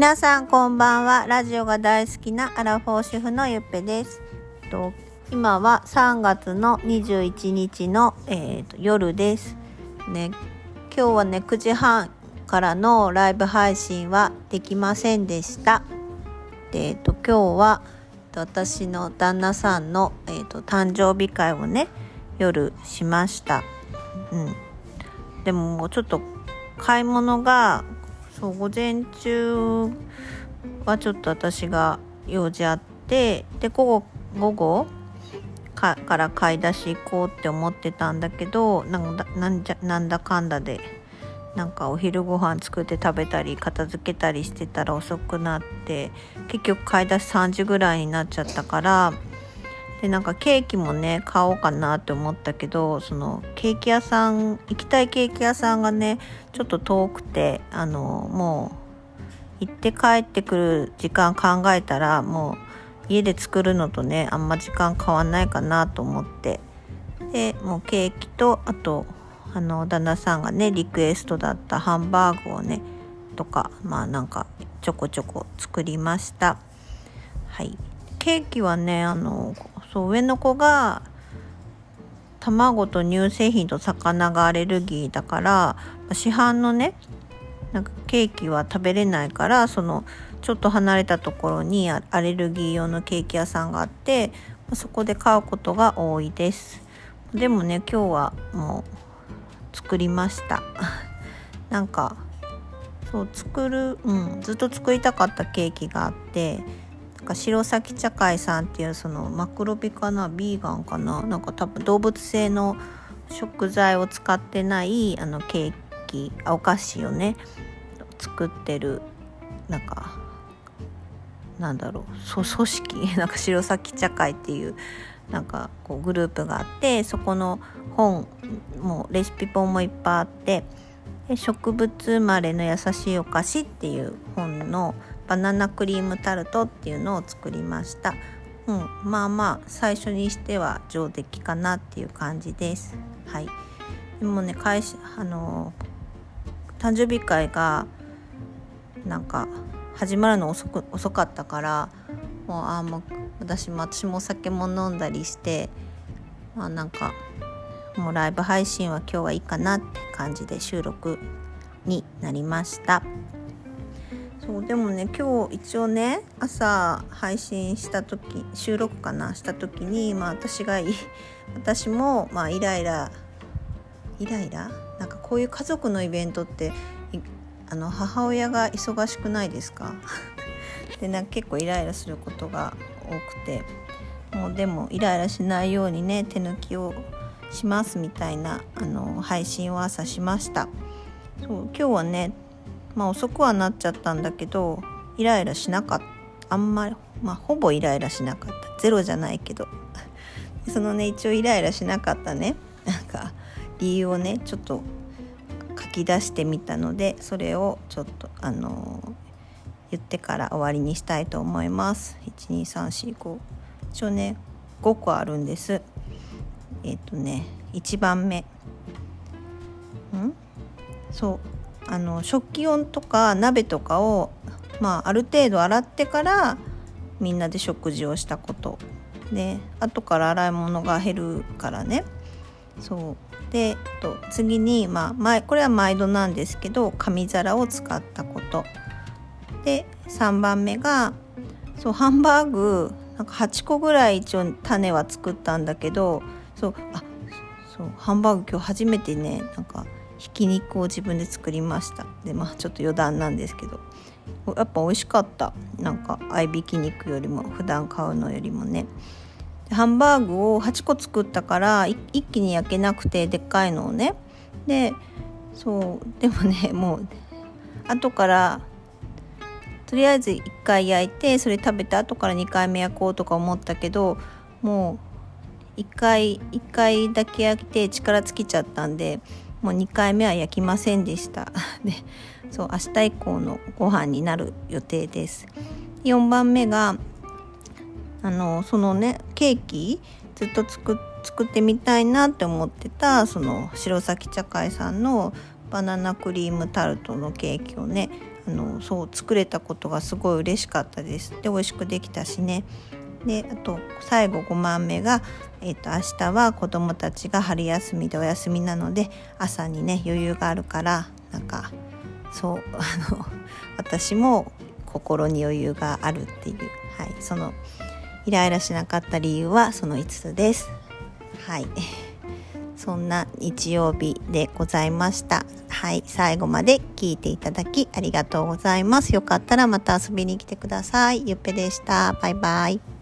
皆さんこんばんは。ラジオが大好きなアラフォー主婦のゆっぺです。と今は3月の21日の、えーと、夜です。ね今日はね9時半からのライブ配信はできませんでした。でえっ、ー、と今日は私の旦那さんの、えーと、誕生日会をね夜しました。うん。でももうちょっと買い物がそう午前中はちょっと私が用事あってで午後午後から買い出し行こうって思ってたんだけどなんだなんじゃなんだかんだでなんかお昼ご飯作って食べたり片付けたりしてたら遅くなって結局買い出し3時ぐらいになっちゃったからでなんかケーキもね買おうかなって思ったけどそのケーキ屋さん行きたいケーキ屋さんがねちょっと遠くてあのもう行って帰ってくる時間考えたらもう家で作るのとねあんま時間変わんないかなと思って。でもうケーキとあとあの旦那さんがねリクエストだったハンバーグをねとかまあなんかちょこちょこ作りました。はい。ケーキはねあのそう上の子が卵と乳製品と魚がアレルギーだから市販のねなんかケーキは食べれないからそのちょっと離れたところにアレルギー用のケーキ屋さんがあってそこで買うことが多いです。でもね今日はもう作りました。なんかそう作る、うん、ずっと作りたかったケーキがあってか白崎茶会さんっていうそのマクロビかなビーガンかな？なんか多分動物性の食材を使ってないあのケーキお菓子をね作ってるなんかなんだろう組織？なんか白崎茶会っていうなんかこうグループがあってそこの本もレシピ本もいっぱいあってで植物生まれの優しいお菓子っていう本のバナナクリームタルトっていうのを作りました。うん、まあまあ最初にしては上出来かなっていう感じです。はい。でもね会社あの誕生日会がなんか始まるの遅く遅かったからもうあもう私も私もお酒も飲んだりしてまあなんかもうライブ配信は今日はいいかなって感じで収録になりました。そうでもね今日一応ね朝配信した時収録かなした時にまあ私が私もまあイライライライラ？なんかこういう家族のイベントってあの母親が忙しくないですか？でなんか結構イライラすることが多くてもうでもイライラしないようにね手抜きをしますみたいなあの配信を朝しました。そう今日はねまあ遅くはなっちゃったんだけどイライラしなかった。あんまりまあほぼイライラしなかった。ゼロじゃないけど。そのね一応イライラしなかったね。なんか理由をねちょっと書き出してみたのでそれをちょっとあのー、言ってから終わりにしたいと思います。12345一応ね5個あるんです。えっ、ー、とね1番目。ん？そう。あの食器温とか鍋とかを、まあ、ある程度洗ってからみんなで食事をしたこと。で後から洗い物が減るからね。そう。でと次に、まあ、前これは毎度なんですけど紙皿を使ったこと。で3番目がそうハンバーグなんか8個ぐらい一応種は作ったんだけどそうあそうハンバーグ今日初めてねなんかひき肉を自分で作りました。でまあちょっと余談なんですけど。やっぱ美味しかった。なんか合いびき肉よりも普段買うのよりもね。ハンバーグを8個作ったから一気に焼けなくてでっかいのをね。でそうでもねもう後からとりあえず1回焼いてそれ食べた後から2回目焼こうとか思ったけどもう1回1回だけ焼いて力尽きちゃったんでもう2回目は焼きませんでした。でそう明日以降のご飯になる予定です。4番目があのそのねケーキずっと作作ってみたいなって思ってたその白崎茶会さんのバナナクリームタルトのケーキをねあのそう作れたことがすごい嬉しかったです。で美味しくできたしね。であと最後5番目が、えーと、明日は子どもたちが春休みでお休みなので朝にね余裕があるからなんかそう あの私も心に余裕があるっていう、はい、そのイライラしなかった理由はその5つです。はい そんな日曜日でございました。はい、最後まで聞いていただきありがとうございます。よかったらまた遊びに来てください。ゆっぺでした。バイバイ。